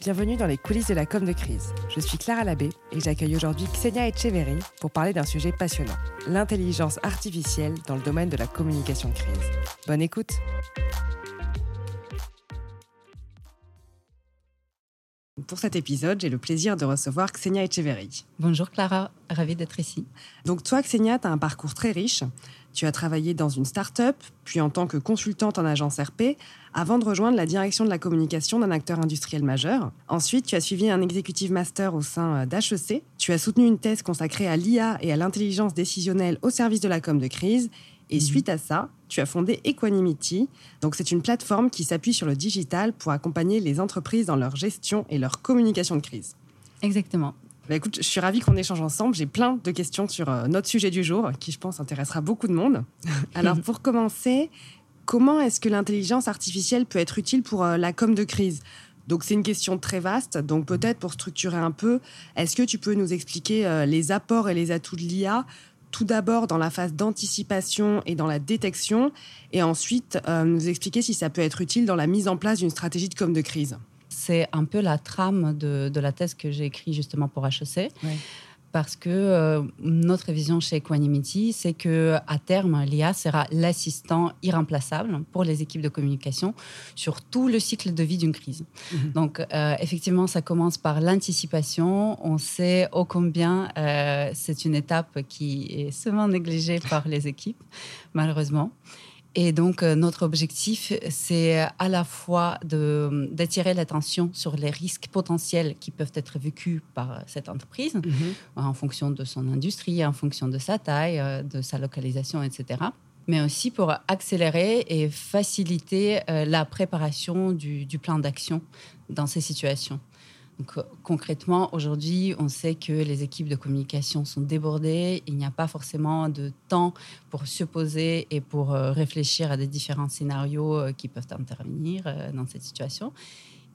Bienvenue dans les coulisses de la com de crise. Je suis Clara Labbé et j'accueille aujourd'hui Xenia Echeverry pour parler d'un sujet passionnant, l'intelligence artificielle dans le domaine de la communication crise. Bonne écoute Pour cet épisode, j'ai le plaisir de recevoir Xenia Echeverry. Bonjour Clara, ravie d'être ici. Donc toi, Xenia, tu as un parcours très riche. Tu as travaillé dans une start-up, puis en tant que consultante en agence RP, avant de rejoindre la direction de la communication d'un acteur industriel majeur. Ensuite, tu as suivi un executive master au sein euh, d'HEC. Tu as soutenu une thèse consacrée à l'IA et à l'intelligence décisionnelle au service de la com de crise. Et mhm. suite à ça, tu as fondé Equanimity. Donc, c'est une plateforme qui s'appuie sur le digital pour accompagner les entreprises dans leur gestion et leur communication de crise. Exactement. Bah, écoute, je suis ravie qu'on échange ensemble. J'ai plein de questions sur euh, notre sujet du jour, qui je pense intéressera beaucoup de monde. Alors, pour commencer, comment est-ce que l'intelligence artificielle peut être utile pour euh, la com de crise? Donc c'est une question très vaste. Donc peut-être pour structurer un peu, est-ce que tu peux nous expliquer euh, les apports et les atouts de l'IA tout d'abord dans la phase d'anticipation et dans la détection, et ensuite nous expliquer si ça peut être utile dans la mise en place d'une stratégie de com de crise c'est un peu la trame de, la thèse que j'ai écrite justement pour HEC. Parce que euh, notre vision chez Equanimity, c'est que à terme, l'IA sera l'assistant irremplaçable pour les équipes de communication sur tout le cycle de vie d'une crise. Mhm. Donc, euh, effectivement, ça commence par l'anticipation. On sait ô combien euh, c'est une étape qui est souvent négligée par les équipes, malheureusement. Et donc, euh, notre objectif, c'est à la fois d'attirer l'attention sur les risques potentiels qui peuvent être vécus par cette entreprise, mhm. en fonction de son industrie, en fonction de sa taille, euh, de sa localisation, etc. Mais aussi pour accélérer et faciliter euh, la préparation du plan d'action dans ces situations. Euh, concrètement, aujourd'hui, on sait que les équipes de communication sont débordées. Il n'y a pas forcément de temps pour se poser et pour euh, réfléchir à des différents scénarios euh, qui peuvent intervenir dans cette situation.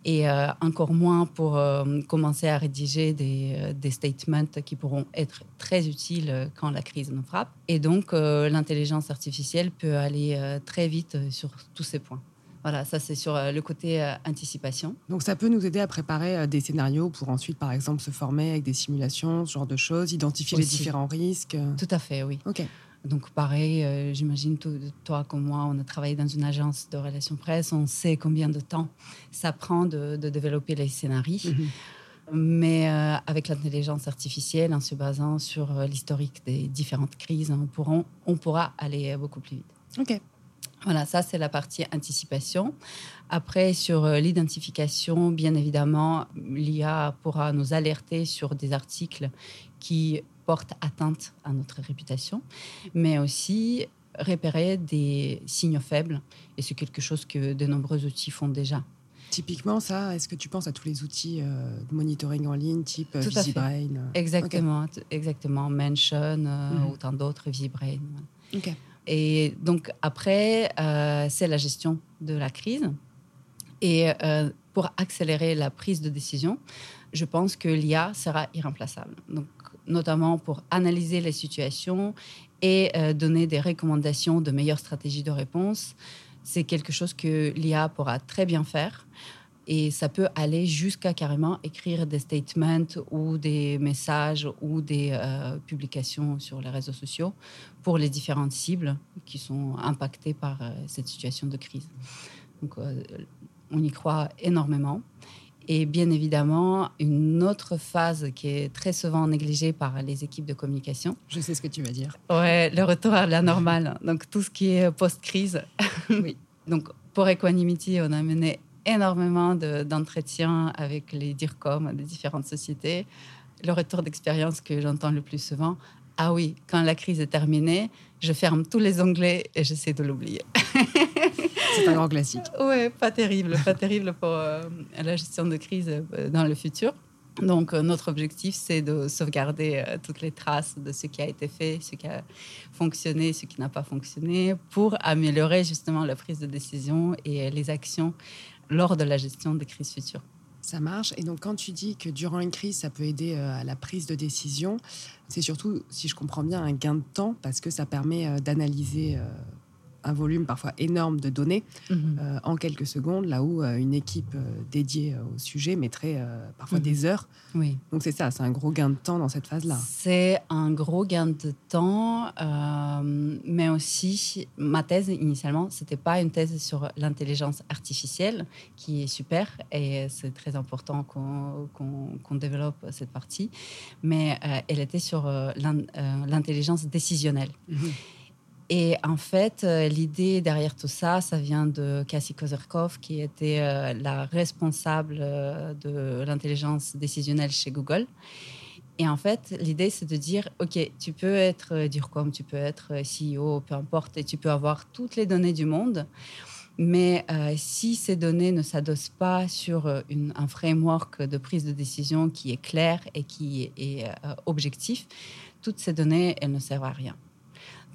Et encore moins pour commencer à rédiger des, des, statements qui pourront être très utiles quand la crise nous frappe. Et donc, l'intelligence artificielle peut aller très vite sur tous ces points. Voilà, ça c'est sur euh, le côté euh, anticipation. Donc ça peut nous aider à préparer euh, des scénarios pour ensuite, par exemple, se former avec des simulations, ce genre de choses, identifier les différents risques. Tout à fait, oui. Ok. Donc pareil, j'imagine toi comme moi, on a travaillé dans une agence de relations presse, on sait combien de temps ça prend de, développer les scénarios. Mhm. Mais avec l'intelligence artificielle, en se basant sur l'historique des différentes crises, on, pourront, on pourra aller beaucoup plus vite. Ok. Voilà, ça c'est la partie anticipation. Après, sur euh, l'identification, bien évidemment, l'IA pourra nous alerter sur des articles qui portent atteinte à notre réputation, mais aussi repérer des signaux faibles. Et c'est quelque chose que de nombreux outils font déjà. Typiquement, ça, est-ce que tu penses à tous les outils euh, de monitoring en ligne, type euh, VisiBrain Exactement, exactement. Mention mhm. ou tant d'autres, VisiBrain. Ok. Et donc après, euh, c'est la gestion de la crise. Et euh, pour accélérer la prise de décision, je pense que l'IA sera irremplaçable. Donc, notamment pour analyser les situations et euh, donner des recommandations de meilleures stratégies de réponse. C'est quelque chose que l'IA pourra très bien faire. Et ça peut aller jusqu'à carrément écrire des statements ou des messages ou des euh, publications sur les réseaux sociaux pour les différentes cibles qui sont impactées par euh, cette situation de crise. Donc, euh, on y croit énormément. Et bien évidemment, une autre phase qui est très souvent négligée par les équipes de communication. Je sais ce que tu vas dire. Ouais, le retour à la normale. Donc, tout ce qui est post-crise. oui. Donc, pour Equanimity, on a mené énormément d'entretiens avec les DIRCOM des différentes sociétés. Le retour d'expérience que j'entends le plus souvent, ah oui, quand la crise est terminée, je ferme tous les onglets et j'essaie de l'oublier. C'est un grand classique. Oui, pas terrible, pas terrible pour euh, la gestion de crise euh, dans le futur. Donc, euh, notre objectif, c'est de sauvegarder toutes les traces de ce qui a été fait, ce qui a fonctionné, ce qui n'a pas fonctionné, pour améliorer justement la prise de décision et les actions lors de la gestion des crises futures. Ça marche. Et donc, quand tu dis que durant une crise, ça peut aider euh, à la prise de décision, c'est surtout, si je comprends bien, un gain de temps parce que ça permet euh, d'analyser euh, un volume parfois énorme de données Mhm. euh, en quelques secondes, là où euh, une équipe euh, dédiée au sujet mettrait parfois Mhm. des heures. Oui. Donc c'est ça, c'est un gros gain de temps dans cette phase-là. C'est un gros gain de temps, mais aussi ma thèse initialement, c'était pas une thèse sur l'intelligence artificielle, qui est super et c'est très important qu'on développe cette partie, mais elle était sur l'in- l'intelligence décisionnelle. Et en fait, euh, l'idée derrière tout ça, ça vient de Cassie Kozyrkov, qui était euh, la responsable euh, de l'intelligence décisionnelle chez Google. Et en fait, l'idée, c'est de dire, OK, tu peux être DIRCOM, tu peux être CEO, peu importe, et tu peux avoir toutes les données du monde. Mais si ces données ne s'adossent pas sur un framework de prise de décision qui est clair et qui est objectif, toutes ces données, elles ne servent à rien.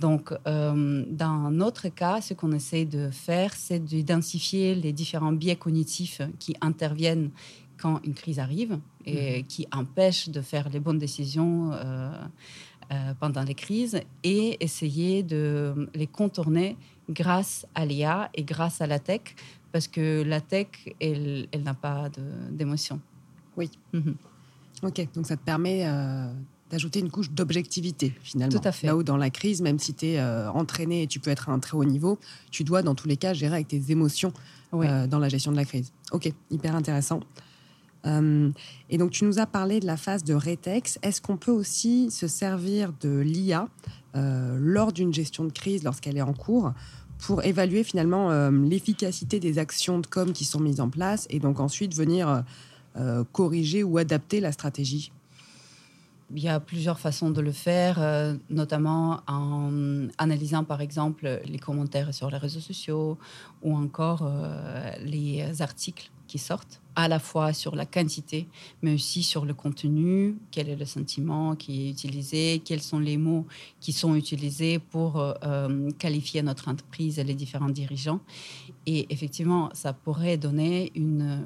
Donc, euh, dans notre cas, ce qu'on essaie de faire, c'est d'identifier les différents biais cognitifs qui interviennent quand une crise arrive et qui empêchent de faire les bonnes décisions euh, euh, pendant les crises et essayer de les contourner grâce à l'IA et grâce à la tech, parce que la tech, elle, elle n'a pas d'émotion. Oui. Mhm. Ok, donc ça te permet d'ajouter une couche d'objectivité finalement. Tout à fait. Là où dans la crise, même si tu es entraîné et tu peux être à un très haut niveau, tu dois dans tous les cas gérer avec tes émotions Oui. euh, dans la gestion de la crise. Ok, hyper intéressant. Euh, et donc tu nous as parlé de la phase de rétex. Est-ce qu'on peut aussi se servir de l'IA euh, lors d'une gestion de crise, lorsqu'elle est en cours, pour évaluer finalement euh, l'efficacité des actions de com qui sont mises en place et donc ensuite venir euh, euh, corriger ou adapter la stratégie? Il y a plusieurs façons de le faire, euh, notamment en analysant par exemple les commentaires sur les réseaux sociaux ou encore euh, les articles qui sortent, à la fois sur la quantité, mais aussi sur le contenu, quel est le sentiment qui est utilisé, quels sont les mots qui sont utilisés pour euh, euh, qualifier notre entreprise et les différents dirigeants. Et effectivement, ça pourrait donner une,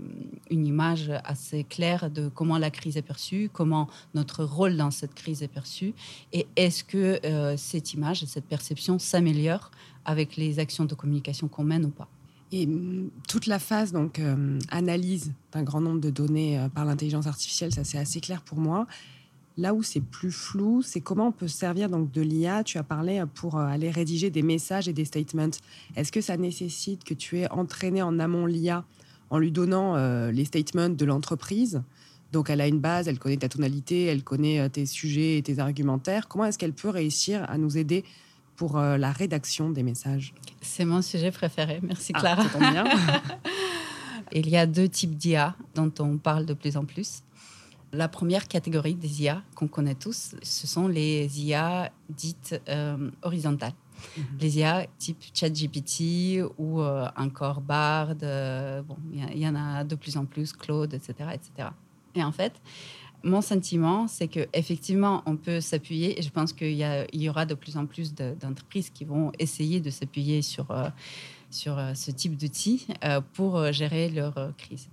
image assez claire de comment la crise est perçue, comment notre rôle dans cette crise est perçu, et est-ce que euh, cette image, cette perception s'améliore avec les actions de communication qu'on mène ou pas. Et hum, toute la phase donc euh, analyse d'un grand nombre de données euh, par l'intelligence artificielle, ça c'est assez clair pour moi. Là où c'est plus flou, c'est comment on peut se servir donc de l'IA. Tu as parlé euh, pour aller rédiger des messages et des statements. Est-ce que ça nécessite que tu aies entraîné en amont l'IA en lui donnant les statements de l'entreprise? Donc elle a une base, elle connaît ta tonalité, elle connaît tes sujets et tes argumentaires. Comment est-ce qu'elle peut réussir à nous aider pour euh, la rédaction des messages C'est mon sujet préféré. Merci Ah, Clara. tombe bien. Il y a deux types d'IA dont on parle de plus en plus. La première catégorie des IA qu'on connaît tous, ce sont les IA dites euh, horizontales. Les IA type ChatGPT ou euh, encore Bard, bon, il y y, en a de plus en plus, Claude, etc., etc. Et en fait, mon sentiment, c'est que effectivement, on peut s'appuyer, et je pense qu'il y, aura de plus en plus de- d'entreprises qui vont essayer de s'appuyer sur, euh, sur euh, ce type d'outils euh, pour gérer leur crise.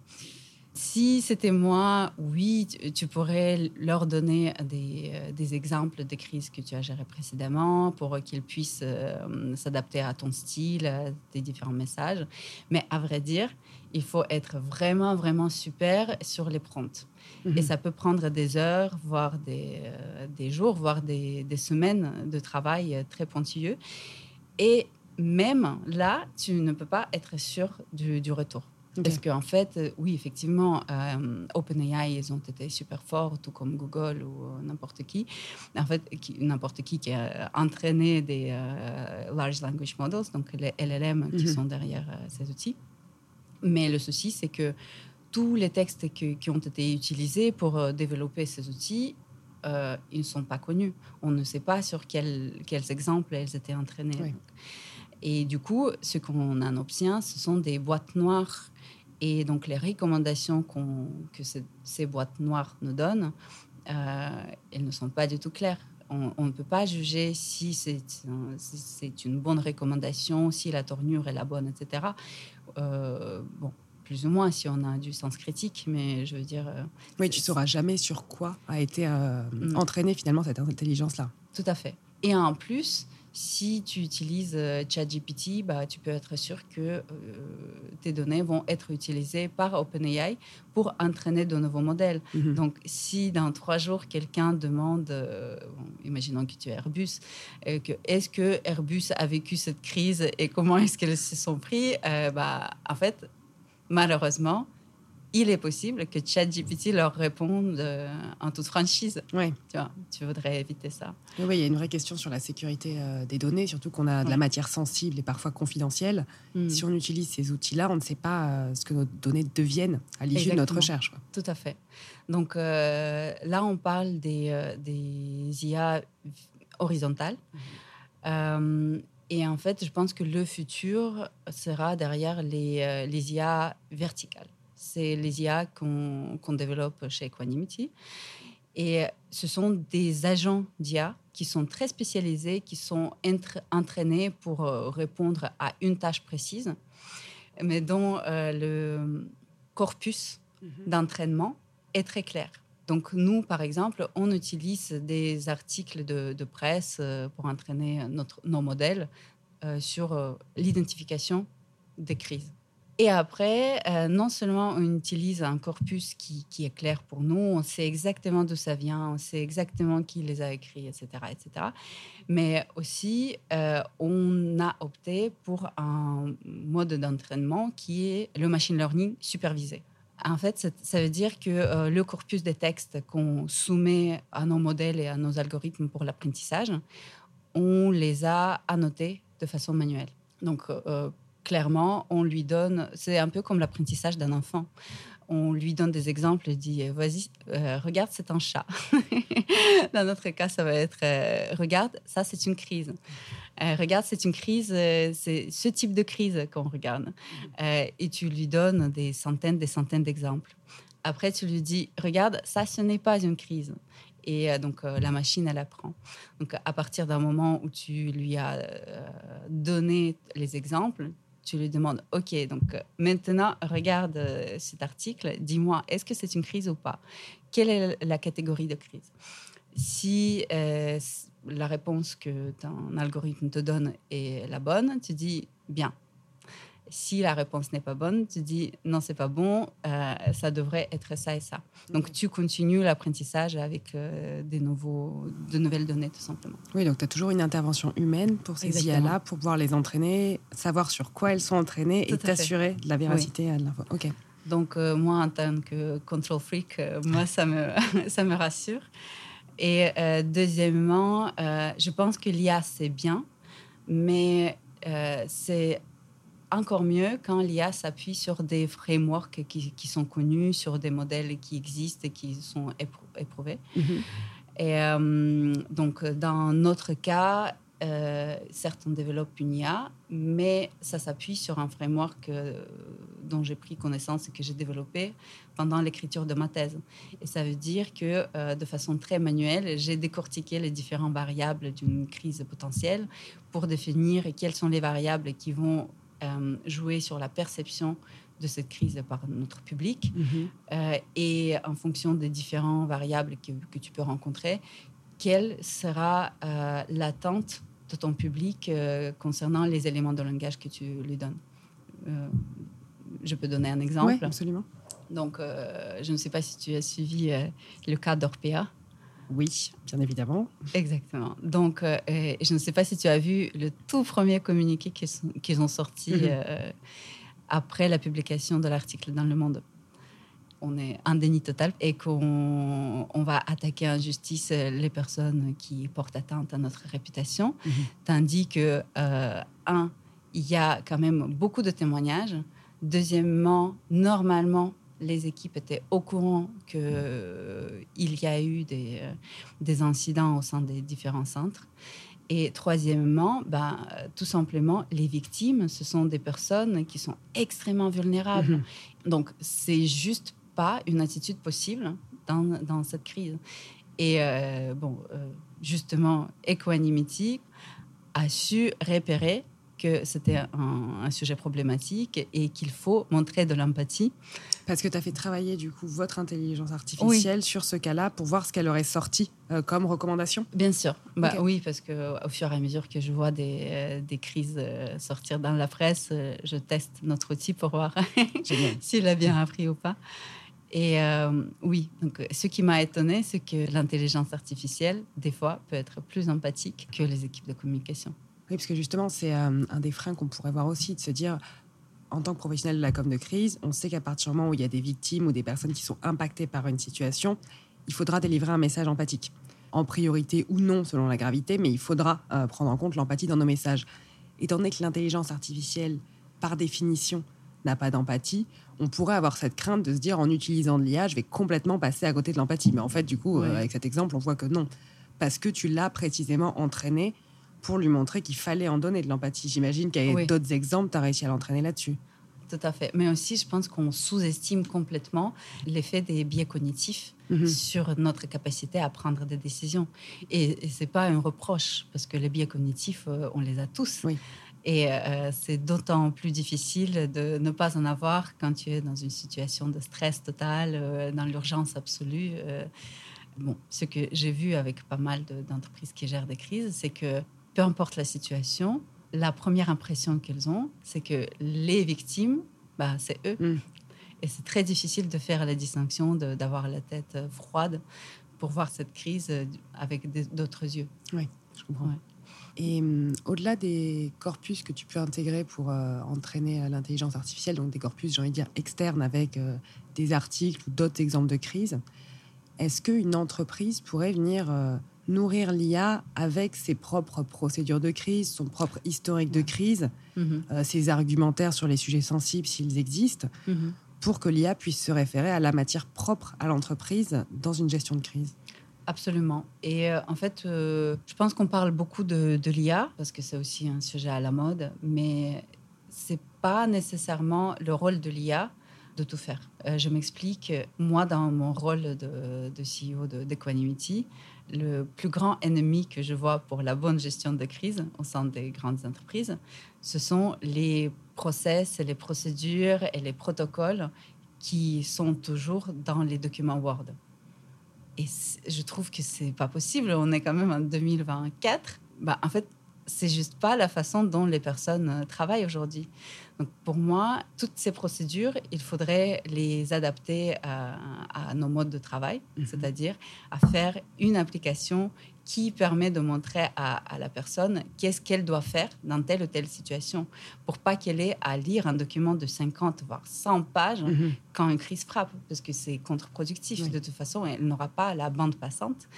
Si c'était moi, oui, tu, tu pourrais leur donner des, euh, des exemples de crises que tu as gérées précédemment pour qu'ils puissent euh, s'adapter à ton style, à tes différents messages. Mais à vrai dire, il faut être vraiment, vraiment super sur les prompts. Et ça peut prendre des heures, voire des, euh, des jours, voire des, des semaines de travail très pointilleux. Et même là, tu ne peux pas être sûr du, du retour. Ok. Parce qu'en fait, euh, oui, effectivement, euh, OpenAI, ils ont été super forts, tout comme Google ou euh, n'importe qui. En fait, n'importe qui qui a entraîné des euh, Large Language Models, donc les LLM qui Mhm. sont derrière euh, ces outils. Mais le souci, c'est que tous les textes que- qui ont été utilisés pour développer ces outils, ils ne sont pas connus. On ne sait pas sur quels, quels exemples elles étaient entraînées. Oui. Et du coup, ce qu'on en obtient, ce sont des boîtes noires. Et donc, les recommandations que ces, ces boîtes noires nous donnent, euh, elles ne sont pas du tout claires. On on ne peut pas juger si c'est si une bonne recommandation, si la tournure est la bonne, etc. Euh, bon, plus ou moins si on a du sens critique, mais je veux dire, euh, Oui, tu sauras jamais sur quoi a été euh, Mm. entraînée finalement cette intelligence-là. tout à fait. Et en plus, Si tu utilises euh, ChatGPT, bah, tu peux être sûr que euh, tes données vont être utilisées par OpenAI pour entraîner de nouveaux modèles. Mhm. Donc, si dans trois jours, quelqu'un demande, euh, imaginons que tu es Airbus, que est-ce que Airbus a vécu cette crise et comment est-ce qu'elles se sont pris, bah, en fait, malheureusement, il est possible que ChatGPT leur réponde euh, en toute franchise. Oui. Tu, vois, tu voudrais éviter ça. Oui, il y a une vraie question sur la sécurité euh, des données, surtout qu'on a de la matière sensible et parfois confidentielle. Hmm. Si on utilise ces outils-là, on ne sait pas euh, ce que nos données deviennent à l'issue de notre recherche. Tout à fait. Donc là, on parle des, des IA horizontales. Et en fait, je pense que le futur sera derrière les, les IA verticales c'est les IA qu'on développe chez Equanimity. Et ce sont des agents d'IA qui sont très spécialisés, qui sont entraînés pour euh, répondre à une tâche précise, mais dont euh, le corpus mhm. d'entraînement est très clair. Donc nous, par exemple, on utilise des articles de, presse euh, pour entraîner notre, nos modèles sur l'identification des crises. Et après, euh, non seulement on utilise un corpus qui, est clair pour nous, on sait exactement d'où ça vient, on sait exactement qui les a écrits, etc., etc. Mais aussi, euh, on a opté pour un mode d'entraînement qui est le machine learning supervisé. En fait, ça veut dire que euh, le corpus des textes qu'on soumet à nos modèles et à nos algorithmes pour l'apprentissage, on les a annotés de façon manuelle. Donc, clairement, on lui donne, c'est un peu comme l'apprentissage d'un enfant. On lui donne des exemples et dit vas-y, euh, regarde, c'est un chat. Dans notre cas, ça va être euh, regarde, ça c'est une crise. Euh, regarde, c'est une crise, c'est ce type de crise qu'on regarde. et tu lui donnes des centaines, des centaines d'exemples. Après, tu lui dis regarde, ça ce n'est pas une crise. Et donc, la machine, elle apprend. Donc, à partir d'un moment où tu lui as donné les exemples, tu lui demandes, OK, donc euh, maintenant, regarde euh, cet article, dis-moi, est-ce que c'est une crise ou pas? Quelle est la catégorie de crise? Si euh, la réponse que ton algorithme te donne est la bonne, tu dis, bien, si la réponse n'est pas bonne, tu dis non, c'est pas bon, euh, ça devrait être ça et ça. Donc tu continues l'apprentissage avec euh, des nouveaux, de nouvelles données tout simplement. Oui, donc tu as toujours une intervention humaine pour ces IA-là, pour pouvoir les entraîner, savoir sur quoi elles sont entraînées et t'assurer de la véracité de l'info. Ok. Donc euh, moi, en tant que control freak, moi, ça me, ça me rassure. Et deuxièmement, je pense que l'IA, c'est bien, mais c'est encore mieux quand l'IA s'appuie sur des frameworks qui, sont connus, sur des modèles qui existent et qui sont éprouvés. Mm-hmm. Et euh, donc, dans notre cas, euh, certes, on développe une IA, mais ça s'appuie sur un framework euh, dont j'ai pris connaissance et que j'ai développé pendant l'écriture de ma thèse. Et ça veut dire que de façon très manuelle, j'ai décortiqué les différentes variables d'une crise potentielle pour définir quelles sont les variables qui vont euh, jouer sur la perception de cette crise par notre public. Mhm. Euh, et en fonction des différentes variables que, que tu peux rencontrer, quelle sera euh, l'attente de ton public concernant les éléments de langage que tu lui donnes? je peux donner un exemple. Oui, absolument. Donc, je ne sais pas si tu as suivi le cas d'Orpea. Oui, bien évidemment. Exactement. Donc, euh, je ne sais pas si tu as vu le tout premier communiqué qu'ils ont sorti mhm. euh, après la publication de l'article dans Le Monde. On est un déni total et qu'on on va attaquer en justice les personnes qui portent atteinte à notre réputation. Mhm. Tandis que, euh, un, il y a quand même beaucoup de témoignages. Deuxièmement, normalement, les équipes étaient au courant qu'il euh, y a eu des, euh, des, incidents au sein des différents centres. Et troisièmement, ben, tout simplement, les victimes, ce sont des personnes qui sont extrêmement vulnérables. Mm-hmm. Donc, c'est juste pas une attitude possible dans, dans cette crise. Et euh, bon, justement, Equanimity a su repérer que c'était un, sujet problématique et qu'il faut montrer de l'empathie. Parce que tu as fait travailler du coup votre intelligence artificielle sur ce cas-là pour voir ce qu'elle aurait sorti euh, comme recommandation Bien sûr. Bah, Oui, parce qu'au fur et à mesure que je vois des, euh, des crises euh, sortir dans la presse, je teste notre outil pour voir s'il a bien appris ou pas. Et oui, donc ce qui m'a étonné, c'est que l'intelligence artificielle, des fois, peut être plus empathique que les équipes de communication. Oui, parce que justement, c'est un des freins qu'on pourrait voir aussi, de se dire, en tant que professionnel de la com de crise, on sait qu'à partir du moment où il y a des victimes ou des personnes qui sont impactées par une situation, il faudra délivrer un message empathique. En priorité ou non, selon la gravité, mais il faudra euh, prendre en compte l'empathie dans nos messages. Étant donné que l'intelligence artificielle, par définition, n'a pas d'empathie, on pourrait avoir cette crainte de se dire en utilisant de l'IA, je vais complètement passer à côté de l'empathie. Mais en fait, du coup, euh, avec cet exemple, on voit que non. Parce que tu l'as précisément entraîné pour lui montrer qu'il fallait en donner de l'empathie. J'imagine qu'il y a d'autres exemples, tu as réussi à l'entraîner là-dessus. Tout à fait. Mais aussi, je pense qu'on sous-estime complètement l'effet des biais cognitifs mhm. sur notre capacité à prendre des décisions. Et, et ce n'est pas un reproche, parce que les biais cognitifs, euh, on les a tous. Et euh, c'est d'autant plus difficile de ne pas en avoir quand tu es dans une situation de stress total, euh, dans l'urgence absolue. bon, ce que j'ai vu avec pas mal d'entreprises qui gèrent des crises, c'est que peu importe la situation, la première impression qu'elles ont, c'est que les victimes, bah, c'est eux. Mm. Et c'est très difficile de faire la distinction, d'avoir la tête euh, froide pour voir cette crise euh, avec d'autres yeux. Oui, je comprends. Et mm, au-delà des corpus que tu peux intégrer pour euh, entraîner l'intelligence artificielle, donc des corpus, j'ai envie de dire, externes avec des articles ou d'autres exemples de crise, est-ce qu'une entreprise pourrait venir nourrir l'IA avec ses propres procédures de crise, son propre historique de crise, mhm. euh, ses argumentaires sur les sujets sensibles s'ils existent, mhm. pour que l'IA puisse se référer à la matière propre à l'entreprise dans une gestion de crise. Absolument. Et euh, en fait, euh, je pense qu'on parle beaucoup de, de l'IA parce que c'est aussi un sujet à la mode, mais c'est pas nécessairement le rôle de l'IA de tout faire. je m'explique. Moi, dans mon rôle de, de CEO d'Equanimity, le plus grand ennemi que je vois pour la bonne gestion de crise au sein des grandes entreprises, ce sont les process, les procédures et les protocoles qui sont toujours dans les documents Word. Et je trouve que c'est pas possible. On est quand même en 2024. Bah, en fait, c'est juste pas la façon dont les personnes euh, travaillent aujourd'hui. Donc pour moi, toutes ces procédures, il faudrait les adapter à, nos modes de travail, mhm. c'est-à-dire à faire une application qui permet de montrer à, la personne qu'est-ce qu'elle doit faire dans telle ou telle situation, pour pas qu'elle ait à lire un document de 50 voire 100 pages mhm. quand une crise frappe, parce que c'est contre-productif. De toute façon, elle n'aura pas la bande passante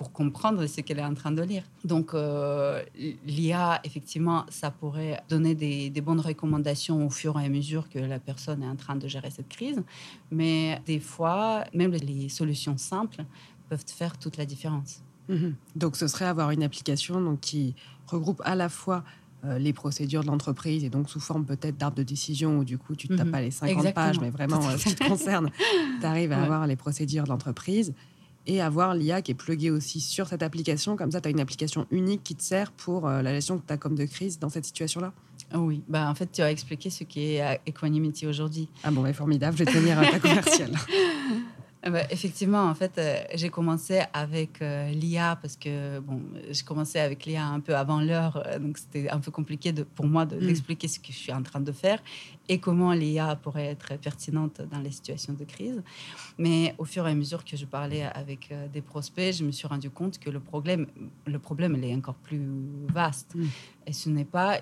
pour comprendre ce qu'elle est en train de lire. Donc, euh, l'IA, effectivement, ça pourrait donner des, bonnes recommandations au fur et à mesure que la personne est en train de gérer cette crise. Mais des fois, même les solutions simples peuvent faire toute la différence. Mhm. Donc, ce serait avoir une application donc, qui regroupe à la fois euh, les procédures de l'entreprise et donc sous forme peut-être d'arbre de décision où du coup tu ne tapes mhm. pas les 50 pages, mais vraiment euh, ce qui te concerne, tu arrives à avoir les procédures de l'entreprise et avoir l'IA qui est pluguée aussi sur cette application. Comme ça, tu as une application unique qui te sert pour euh, la gestion que tu as comme de crise dans cette situation-là. Oui, bah, en fait, tu as expliqué ce qu'est euh, Equanimity aujourd'hui. Ah bon, formidable, je vais tenir ta commerciale. Euh, bah, effectivement, en fait, euh, j'ai commencé avec euh, l'IA parce que bon, j'ai commencé avec l'IA un peu avant l'heure, donc c'était un peu compliqué de, pour moi mm. d'expliquer ce que je suis en train de faire et comment l'IA pourrait être pertinente dans les situations de crise. Mais au fur et à mesure que je parlais avec des prospects, je me suis rendu compte que le problème, le problème, il est encore plus vaste. Mm. Et ce n'est pas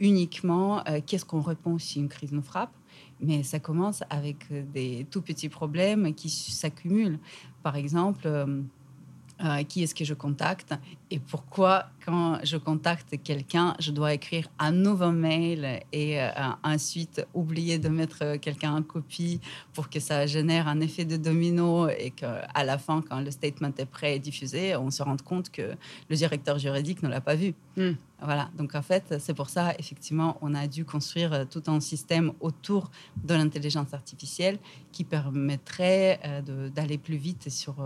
uniquement qu'est-ce qu'on répond si une crise nous frappe, mais ça commence avec euh, des tout petits problèmes qui s'accumulent. Par exemple, euh, euh, qui est-ce que je contacte? Et pourquoi quand je contacte quelqu'un, je dois écrire un nouveau mail et euh, ensuite oublier de mettre quelqu'un en copie pour que ça génère un effet de domino et qu'à la fin, quand le statement est prêt et diffusé, on se rende compte que le directeur juridique ne l'a pas vu. Hmm. Voilà, donc en fait, c'est pour ça, effectivement, on a dû construire tout un système autour de l'intelligence artificielle qui permettrait euh, d'aller plus vite sur,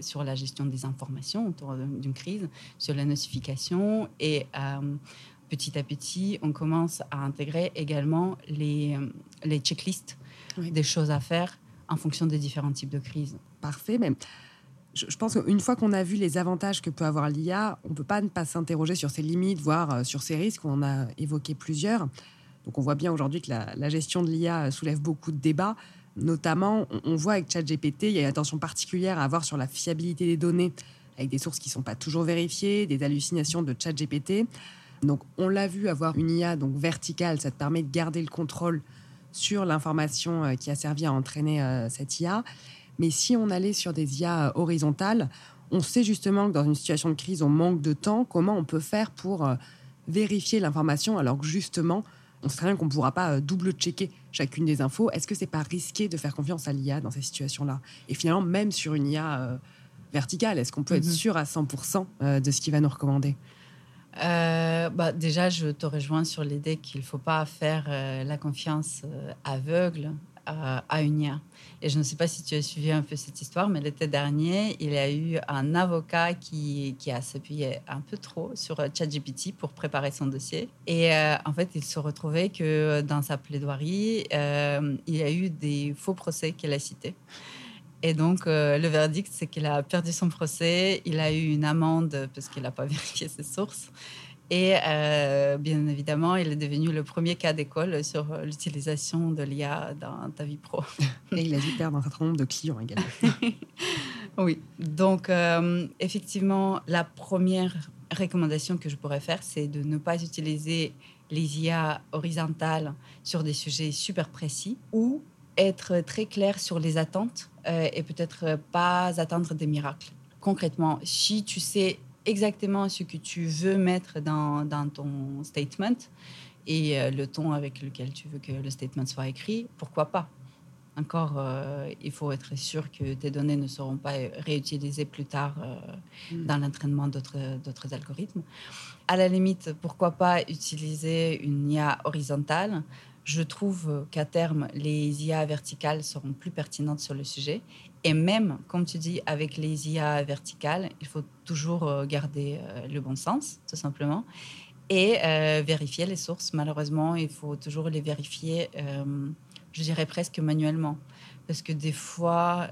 sur la gestion des informations autour d'une crise, sur la notification et euh, petit à petit, on commence à intégrer également les, les checklists des choses à faire en fonction des différents types de crises. Parfait, mais je, pense qu'une fois qu'on a vu les avantages que peut avoir l'IA, on ne peut pas ne pas s'interroger sur ses limites, voire euh, sur ses risques. On en a évoqué plusieurs. Donc on voit bien aujourd'hui que la, gestion de l'IA soulève beaucoup de débats. Notamment, on, voit avec ChatGPT, il y a une attention particulière à avoir sur la fiabilité des données, avec des sources qui ne sont pas toujours vérifiées, des hallucinations de ChatGPT. Donc on l'a vu avoir une IA donc verticale, ça te permet de garder le contrôle sur l'information euh, qui a servi à entraîner euh, cette IA. Mais si on allait sur des IA horizontales, on sait justement que dans une situation de crise, on manque de temps. Comment on peut faire pour euh, vérifier l'information alors que justement, on sait bien qu'on ne pourra pas euh, double-checker chacune des infos? Est-ce que c'est pas risqué de faire confiance à l'IA dans ces situations-là? Et finalement, même sur une IA euh, verticale, est-ce qu'on peut être mhm. sûr à 100% de ce qu'il va nous recommander? Bah, déjà, je te rejoins sur l'idée qu'il ne faut pas faire la confiance aveugle à, une IA. Et je ne sais pas si tu as suivi un peu cette histoire, mais l'été dernier, il y a eu un avocat qui, qui a s'appuyé un peu trop sur ChatGPT pour préparer son dossier. Et euh, en fait, il se retrouvait que dans sa plaidoirie, euh, il y a eu des faux procès qu'elle a cités. Et donc, euh, le verdict, c'est qu'il a perdu son procès. Il a eu une amende parce qu'il n'a pas vérifié ses sources. Et euh, bien évidemment, il est devenu le premier cas d'école sur l'utilisation de l'IA dans ta vie pro. Et il a dû perdre un certain nombre de clients également. oui. Donc, euh, effectivement, la première recommandation que je pourrais faire, c'est de ne pas utiliser les IA horizontales sur des sujets super précis ou être très clair sur les attentes euh, et peut-être pas attendre des miracles. Concrètement, si tu sais exactement ce que tu veux mettre dans, dans ton statement et euh, le ton avec lequel tu veux que le statement soit écrit, pourquoi pas? Encore, euh, il faut être sûr que tes données ne seront pas réutilisées plus tard euh, mm. dans l'entraînement d'autres algorithmes. À la limite, pourquoi pas utiliser une IA horizontale je trouve qu'à terme, les IA verticales seront plus pertinentes sur le sujet. Et même, comme tu dis, avec les IA verticales, il faut toujours euh, garder euh, le bon sens, tout simplement, et euh, vérifier les sources. Malheureusement, il faut toujours les vérifier, je dirais presque manuellement. Parce que des fois,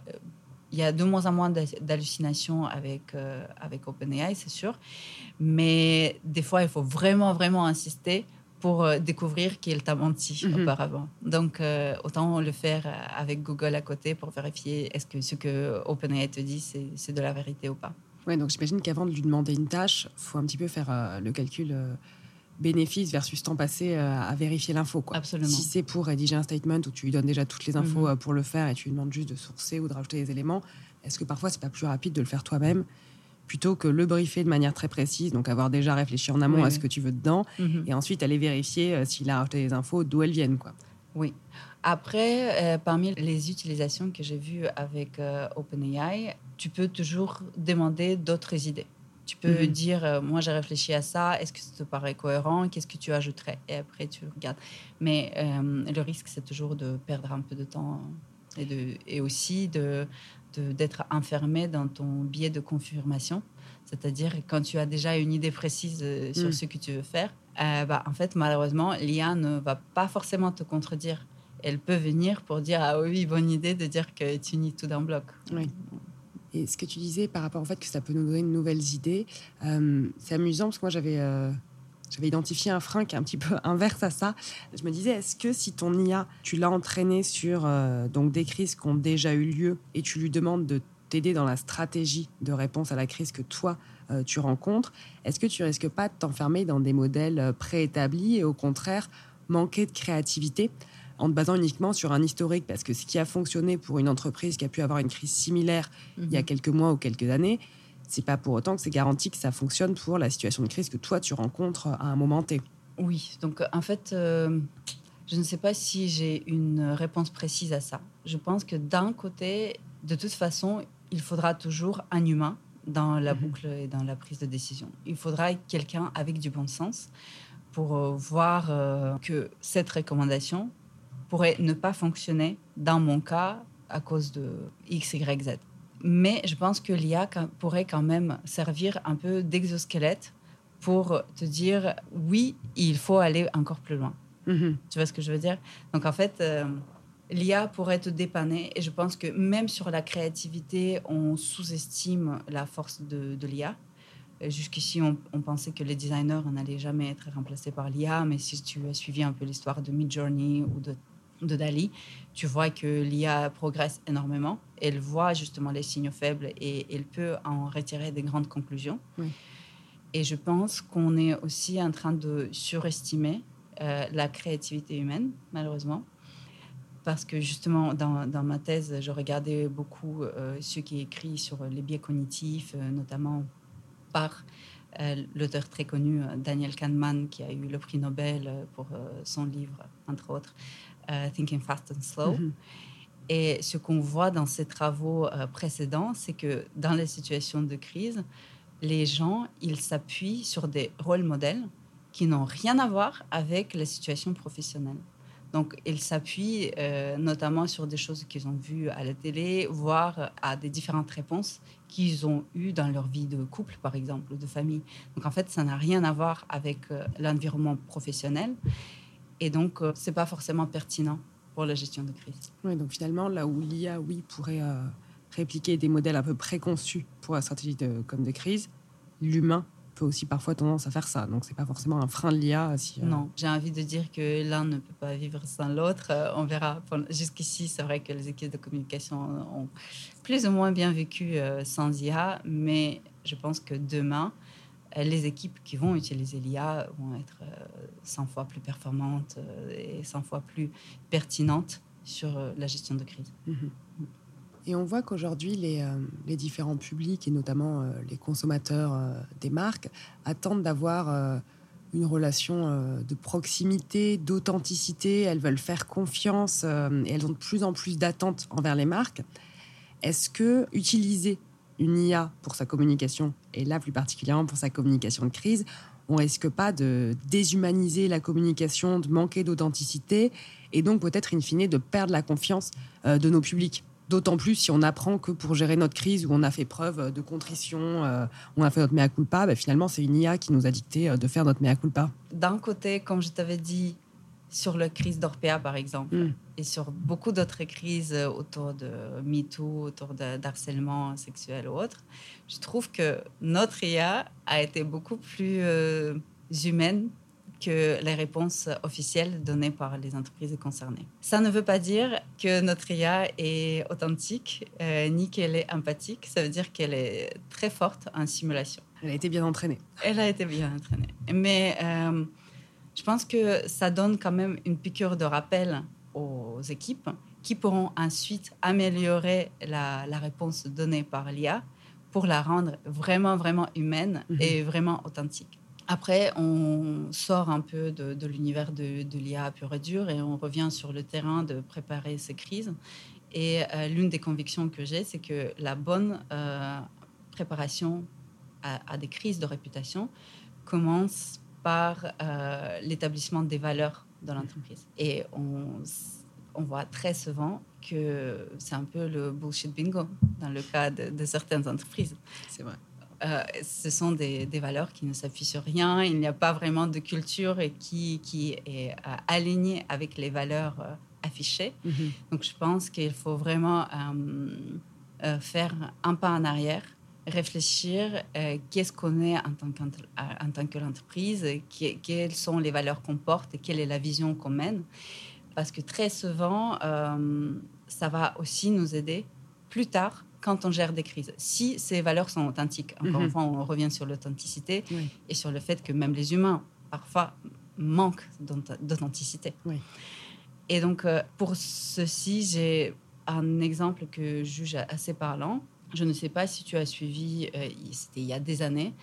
il y a de moins en moins d'hallucinations avec, avec OpenAI, c'est sûr. Mais des fois, il faut vraiment, vraiment insister pour euh, découvrir qu'il t'a menti auparavant. Donc, euh, autant le faire avec Google à côté pour vérifier est-ce que ce que OpenAI te dit, c'est de la vérité ou pas. Oui, donc j'imagine qu'avant de lui demander une tâche, il faut un petit peu faire euh, le calcul bénéfice versus temps passé à vérifier l'info. Absolument. Si c'est pour rédiger un statement où tu lui donnes déjà toutes les infos mhm. pour le faire et tu lui demandes juste de sourcer ou de rajouter des éléments, est-ce que parfois c'est pas plus rapide de le faire toi-même plutôt que le briefer de manière très précise, donc avoir déjà réfléchi en amont à ce que tu veux dedans, mhm. et ensuite aller vérifier euh, s'il a rajouté des infos, d'où elles viennent. Quoi. Oui. Après, euh, parmi les utilisations que j'ai vues avec euh, OpenAI, tu peux toujours demander d'autres idées. Tu peux mhm. dire, moi j'ai réfléchi à ça, est-ce que ça te paraît cohérent, qu'est-ce que tu ajouterais Et après, tu regardes. Mais le risque, c'est toujours de perdre un peu de temps et, de, et aussi de, d'être enfermé dans ton biais de confirmation. C'est-à-dire quand tu as déjà une idée précise euh, sur mm. ce que tu veux faire, euh, bah, en fait, malheureusement, l'IA ne va pas forcément te contredire. Elle peut venir pour dire Ah oui, bonne idée de dire que tu nies tout d'un bloc. Oui. Et ce que tu disais par rapport au fait que ça peut nous donner de nouvelles idées, euh, c'est amusant parce que moi j'avais j'avais identifié un frein qui est un petit peu inverse à ça. Je me disais, est-ce que si ton IA, tu l'as entraîné sur euh, donc des crises qui ont déjà eu lieu et tu lui demandes de t'aider dans la stratégie de réponse à la crise que toi, euh, tu rencontres, est-ce que tu risques pas de t'enfermer dans des modèles euh, préétablis et au contraire manquer de créativité en te basant uniquement sur un historique? Parce que ce qui a fonctionné pour une entreprise qui a pu avoir une crise similaire il y a mhm. quelques mois ou quelques années, c'est pas pour autant que c'est garanti que ça fonctionne pour la situation de crise que toi tu rencontres à un moment T. Oui, donc en fait, euh, je ne sais pas si j'ai une réponse précise à ça. Je pense que d'un côté, de toute façon, il faudra toujours un humain dans la mhm. boucle et dans la prise de décision. Il faudra quelqu'un avec du bon sens pour euh, voir euh, que cette recommandation pourrait ne pas fonctionner dans mon cas à cause de X, Y, Z. Mais je pense que l'IA pourrait quand même servir un peu d'exosquelette pour te dire oui, il faut aller encore plus loin. Mhm. Tu vois ce que je veux dire? Donc en fait, euh, l'IA pourrait te dépanner et je pense que même sur la créativité, on sous-estime la force de, de l'IA. Jusqu'ici, on, on pensait que les designers n'allaient jamais être remplacés par l'IA, mais si tu as suivi un peu l'histoire de Midjourney ou de, de Dali, tu vois que l'IA progresse énormément. Elle voit justement les signaux faibles et elle peut en retirer des grandes conclusions. Oui. Et je pense qu'on est aussi en train de surestimer euh, la créativité humaine, malheureusement. Parce que justement, dans, dans ma thèse, je regardais beaucoup euh, ce qui est écrit sur les biais cognitifs, euh, notamment par euh, l'auteur très connu Daniel Kahneman, qui a eu le prix Nobel pour son livre, entre autres, euh, Thinking Fast and Slow. Mhm. Et ce qu'on voit dans ces travaux euh, précédents, c'est que dans les situations de crise, les gens, ils s'appuient sur des rôles modèles qui n'ont rien à voir avec les situations professionnelles. Donc, ils s'appuient euh, notamment sur des choses qu'ils ont vues à la télé, voire à des différentes réponses qu'ils ont eues dans leur vie de couple, par exemple, ou de famille. Donc, en fait, ça n'a rien à voir avec euh, l'environnement professionnel. Et donc, euh, c'est pas forcément pertinent pour la gestion de crise. Oui, donc finalement, là où l'IA, oui, pourrait euh, répliquer des modèles un peu préconçus pour la stratégie de, comme de crise, l'humain peut aussi parfois tendance à faire ça. Donc, c'est pas forcément un frein de l'IA. Si, euh, Non, j'ai envie de dire que l'un ne peut pas vivre sans l'autre. Euh, on verra. Jusqu'ici, c'est vrai que les équipes de communication ont plus ou moins bien vécu sans IA, mais je pense que demain, les équipes qui vont utiliser l'IA vont être euh, 100 fois plus performantes euh, et 100 fois plus pertinentes sur euh, la gestion de crise. Mhm. Et on voit qu'aujourd'hui, les, euh, les différents publics, et notamment euh, les consommateurs euh, des marques, attendent d'avoir euh, une relation euh, de proximité, d'authenticité. Elles veulent faire confiance euh, et elles ont de plus en plus d'attentes envers les marques. Est-ce que utiliser une IA pour sa communication, et là plus particulièrement pour sa communication de crise, on risque pas de déshumaniser la communication, de manquer d'authenticité et donc peut-être in fine de perdre la confiance euh, de nos publics? D'autant plus si on apprend que pour gérer notre crise où on a fait preuve de contrition, euh, on a fait notre mea culpa, bah, finalement c'est une IA qui nous a dicté euh, de faire notre mea culpa. D'un côté, comme je t'avais dit, sur la crise d'Orpea, par exemple, Mm. Et sur beaucoup d'autres crises euh, autour de MeToo, autour d'harcèlement sexuel ou autre, je trouve que notre IA a été beaucoup plus euh, humaine que les réponses officielles données par les entreprises concernées. Ça ne veut pas dire que notre IA est authentique, euh, ni qu'elle est empathique. Ça veut dire qu'elle est très forte en simulation. Elle a été bien entraînée. Elle a été bien entraînée. Mais euh, je pense que ça donne quand même une piqûre de rappel aux équipes qui pourront ensuite améliorer la, la réponse donnée par l'IA pour la rendre vraiment, vraiment humaine Mhm. et vraiment authentique. Après, on sort un peu de, de l'univers de, de l'IA pur et dur et on revient sur le terrain de préparer ces crises. Et euh, l'une des convictions que j'ai, c'est que la bonne euh, préparation à, à des crises de réputation commence par euh, l'établissement des valeurs de l'entreprise. Et on, on voit très souvent que c'est un peu le bullshit bingo dans le cas de, de certaines entreprises. C'est vrai. Euh, ce sont des, des, valeurs qui ne s'appuient sur rien. Il n'y a pas vraiment de culture et qui, qui est euh, alignée avec les valeurs euh, affichées. Mm -hmm. Donc, je pense qu'il faut vraiment euh, faire un pas en arrière, réfléchir qu'est-ce qu'on est en tant, en tant que l'entreprise, quelles sont les valeurs qu'on porte et quelle est la vision qu'on mène. Parce que très souvent, ça va aussi nous aider plus tard quand on gère des crises. Si ces valeurs sont authentiques, encore Mhm. une fois, on revient sur l'authenticité Oui. et sur le fait que même les humains, parfois, manquent d'auth- d'authenticité. Oui. Et donc, euh, pour ceci, j'ai un exemple que je juge assez parlant. Je ne sais pas si tu as suivi, euh, c'était il y a des années,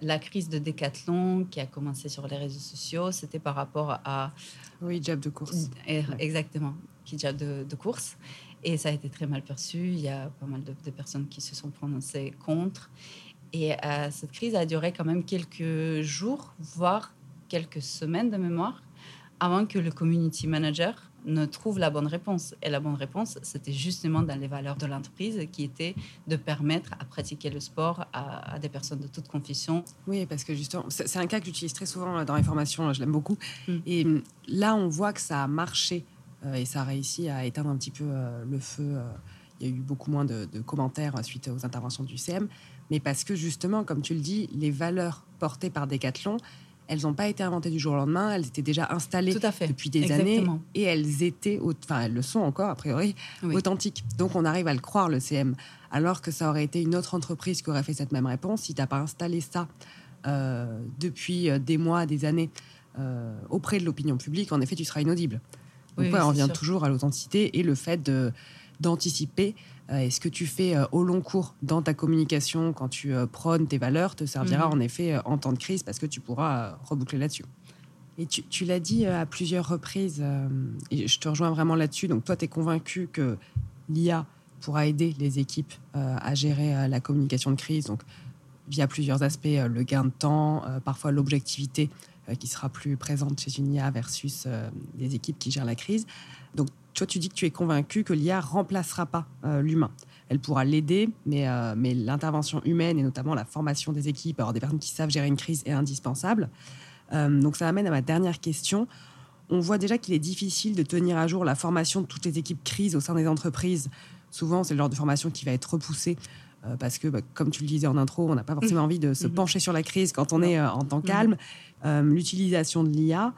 la crise de Decathlon qui a commencé sur les réseaux sociaux. C'était par rapport à Oui, jab de course. et- exactement, hijab de, de course. Et ça a été très mal perçu. Il y a pas mal de, de personnes qui se sont prononcées contre. Et euh, cette crise a duré quand même quelques jours, voire quelques semaines de mémoire, avant que le community manager ne trouve la bonne réponse. Et la bonne réponse, c'était justement dans les valeurs de l'entreprise, qui était de permettre à pratiquer le sport à, des personnes de toute confession. Oui, parce que justement, c'est un cas que j'utilise très souvent dans les formations, je l'aime beaucoup. Mm. Et mm, là, on voit que ça a marché euh, et ça a réussi à éteindre un petit peu euh, le feu. Euh, il y a eu beaucoup moins de, de, commentaires suite aux interventions du CM, mais parce que justement, comme tu le dis, les valeurs portées par Decathlon, elles n'ont pas été inventées du jour au lendemain, elles étaient déjà installées depuis des années et elles étaient, enfin elles le sont encore a priori, authentiques. Donc on arrive à le croire le CM, alors que ça aurait été une autre entreprise qui aurait fait cette même réponse si tu n'as pas installé ça euh, depuis euh, des mois, des années euh, auprès de l'opinion publique. En effet, tu seras inaudible. Donc on revient toujours à l'authenticité et le fait d'anticiper et ce que tu fais euh, au long cours dans ta communication quand tu euh, prônes tes valeurs te servira mhm. en effet en temps de crise parce que tu pourras reboucler là-dessus? Et tu, l'as dit à plusieurs reprises, et je te rejoins vraiment là-dessus. Donc, toi, tu es convaincu que l'IA pourra aider les équipes à gérer la communication de crise, donc via plusieurs aspects, le gain de temps, parfois l'objectivité qui sera plus présente chez une IA versus des équipes qui gèrent la crise. Donc, toi, tu dis que tu es convaincu que l'IA remplacera pas euh, l'humain. Elle pourra l'aider, mais, euh, mais l'intervention humaine et notamment la formation des équipes, alors des personnes qui savent gérer une crise est indispensable. Euh, donc ça amène à ma dernière question. On voit déjà qu'il est difficile de tenir à jour la formation de toutes les équipes crise au sein des entreprises. Souvent, c'est le genre de formation qui va être repoussée parce que, bah, comme tu le disais en intro, on n'a pas forcément mmh. envie de se mmh. pencher sur la crise quand on est en temps mmh. calme. L'utilisation de l'IA,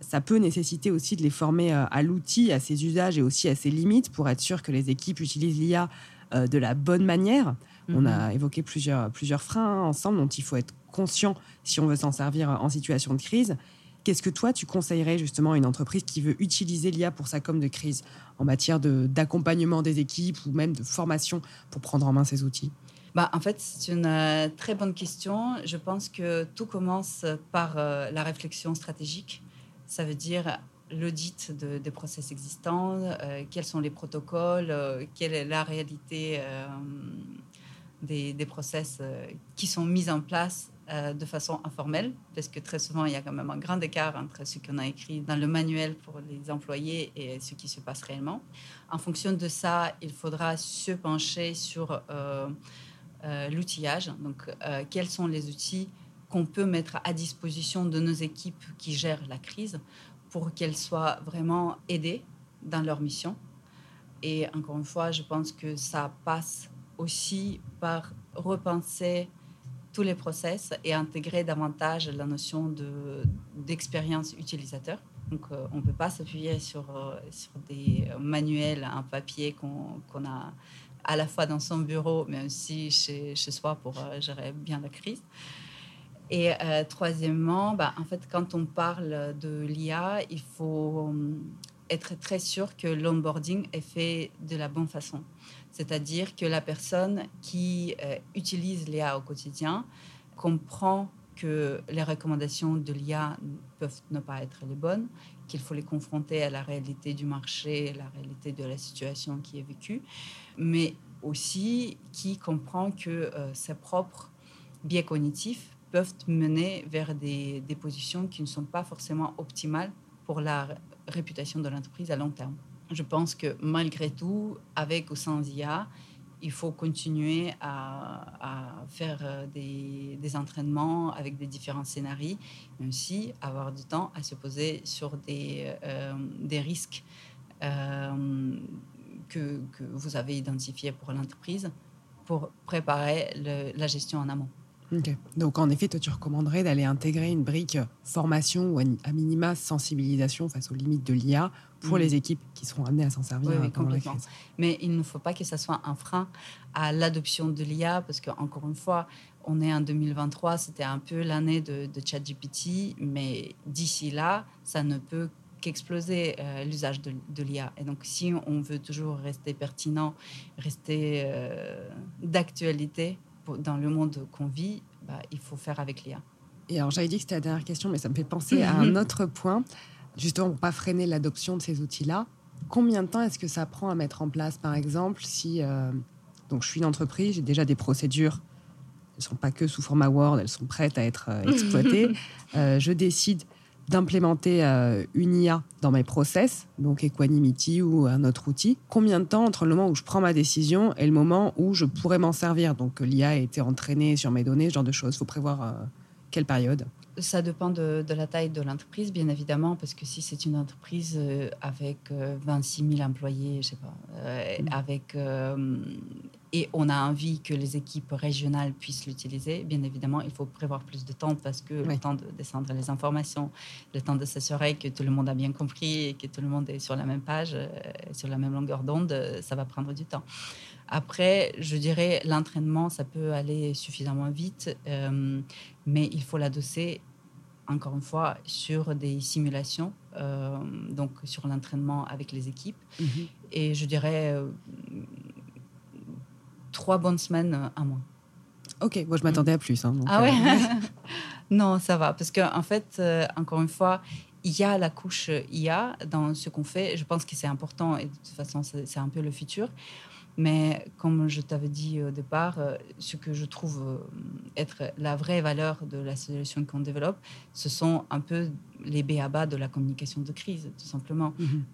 ça peut nécessiter aussi de les former euh, à l'outil, à ses usages et aussi à ses limites pour être sûr que les équipes utilisent l'IA euh, de la bonne manière. On mhm. a évoqué plusieurs, plusieurs freins ensemble dont il faut être conscient si on veut s'en servir en situation de crise. Qu'est-ce que toi, tu conseillerais justement à une entreprise qui veut utiliser l'IA pour sa com de crise en matière d'accompagnement des équipes ou même de formation pour prendre en main ces outils? Bah, en fait, c'est une euh, très bonne question. Je pense que tout commence par la réflexion stratégique. Ça veut dire l'audit des process existants, euh, quels sont les protocoles, euh, quelle est la réalité euh, des, des, process qui sont mis en place de façon informelle, parce que très souvent, il y a quand même un grand écart entre ce qu'on a écrit dans le manuel pour les employés et ce qui se passe réellement. En fonction de ça, il faudra se pencher sur l'outillage, donc quels sont les outils qu'on peut mettre à disposition de nos équipes qui gèrent la crise pour qu'elles soient vraiment aidées dans leur mission. Et encore une fois, je pense que ça passe aussi par repenser tous les process et intégrer davantage la notion d'expérience utilisateur. Donc, euh, on ne peut pas s'appuyer sur, euh, sur des manuels, un papier qu'on a à la fois dans son bureau, mais aussi chez, chez soi pour euh, gérer bien la crise. Et euh, troisièmement, bah, en fait, quand on parle de l'IA, il faut euh, être très sûr que l'onboarding est fait de la bonne façon. C'est-à-dire que la personne qui euh, utilise l'IA au quotidien comprend que les recommandations de l'IA peuvent ne pas être les bonnes, qu'il faut les confronter à la réalité du marché, la réalité de la situation qui est vécue, mais aussi qui comprend que ses propres biais cognitifs peuvent mener vers des, des, positions qui ne sont pas forcément optimales pour la réputation de l'entreprise à long terme. Je pense que malgré tout, avec ou sans IA, il faut continuer à, à faire euh, des, des, entraînements avec des différents scénarios, mais aussi avoir du temps à se poser sur des, euh, des risques euh, que, que, vous avez identifiés pour l'entreprise pour préparer la gestion en amont. Donc, en effet, toi, tu recommanderais d'aller intégrer une brique formation ou à minima sensibilisation face aux limites de l'IA pour mm. les équipes qui seront amenées à s'en servir oui, complètement. Mais il ne faut pas que ça soit un frein à l'adoption de l'IA parce qu'encore une fois, on est en 2023, c'était un peu l'année de, de ChatGPT, mais d'ici là, ça ne peut qu'exploser euh, l'usage de, l'IA. Et donc, si on veut toujours rester pertinent, rester euh, d'actualité, dans le monde qu'on vit, bah, il faut faire avec l'IA. Et alors, j'avais dit que c'était la dernière question, mais ça me fait penser à un autre point, justement pour pas freiner l'adoption de ces outils-là. Combien de temps est-ce que ça prend à mettre en place, par exemple, si euh, donc je suis une entreprise, j'ai déjà des procédures, elles sont pas que sous format Word, elles sont prêtes à être euh, exploitées. Euh, je décide d'implémenter euh, une IA dans mes process, donc Equanimity ou un autre outil, combien de temps entre le moment où je prends ma décision et le moment où je pourrais m'en servir? Donc l'IA a été entraînée sur mes données, ce genre de choses. Il faut prévoir euh, quelle période? Ça dépend de, la taille de l'entreprise, bien évidemment, parce que si c'est une entreprise euh, avec 26 euh, 000 employés, je sais pas, euh, mm. avec et on a envie que les équipes régionales puissent l'utiliser, bien évidemment, il faut prévoir plus de temps parce que le temps de descendre les informations, le temps de s'assurer que tout le monde a bien compris et que tout le monde est sur la même page, sur la même longueur d'onde, ça va prendre du temps. Après, je dirais l'entraînement, ça peut aller suffisamment vite, euh, mais il faut l'adosser, encore une fois, sur des simulations, euh, donc sur l'entraînement avec les équipes. Mhm. Et je dirais euh, trois bonnes semaines, un mois. Ok, moi je m'attendais à plus. Hein, ah ouais? Non, ça va, parce qu'en en fait, encore une fois, il y a la couche IA dans ce qu'on fait. Je pense que c'est important et de toute façon, c'est un peu le futur. Mais comme je t'avais dit au départ, euh, ce que je trouve euh, être la vraie valeur de la solution qu'on développe, ce sont un peu les BABA de la communication de crise, tout simplement. Mhm.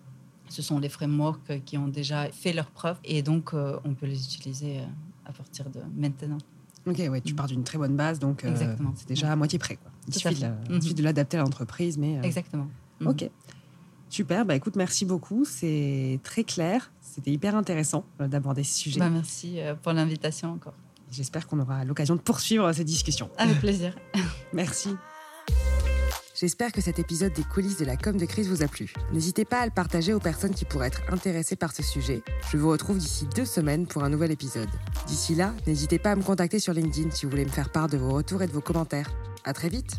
Ce sont les frameworks qui ont déjà fait leur preuve et donc euh, on peut les utiliser à partir de maintenant. Ok, ouais, tu pars d'une très bonne base, donc c'est déjà à moitié prêt. Quoi. Il suffit de, de l'adapter à l'entreprise. mais Exactement. Ok. Super, bah écoute, merci beaucoup. C'est très clair. C'était hyper intéressant euh, d'aborder ce sujet. Bah, merci euh, pour l'invitation encore. J'espère qu'on aura l'occasion de poursuivre cette discussion. Avec plaisir. merci. J'espère que cet épisode des coulisses de la com de crise vous a plu. N'hésitez pas à le partager aux personnes qui pourraient être intéressées par ce sujet. Je vous retrouve d'ici deux semaines pour un nouvel épisode. D'ici là, n'hésitez pas à me contacter sur LinkedIn si vous voulez me faire part de vos retours et de vos commentaires. À très vite!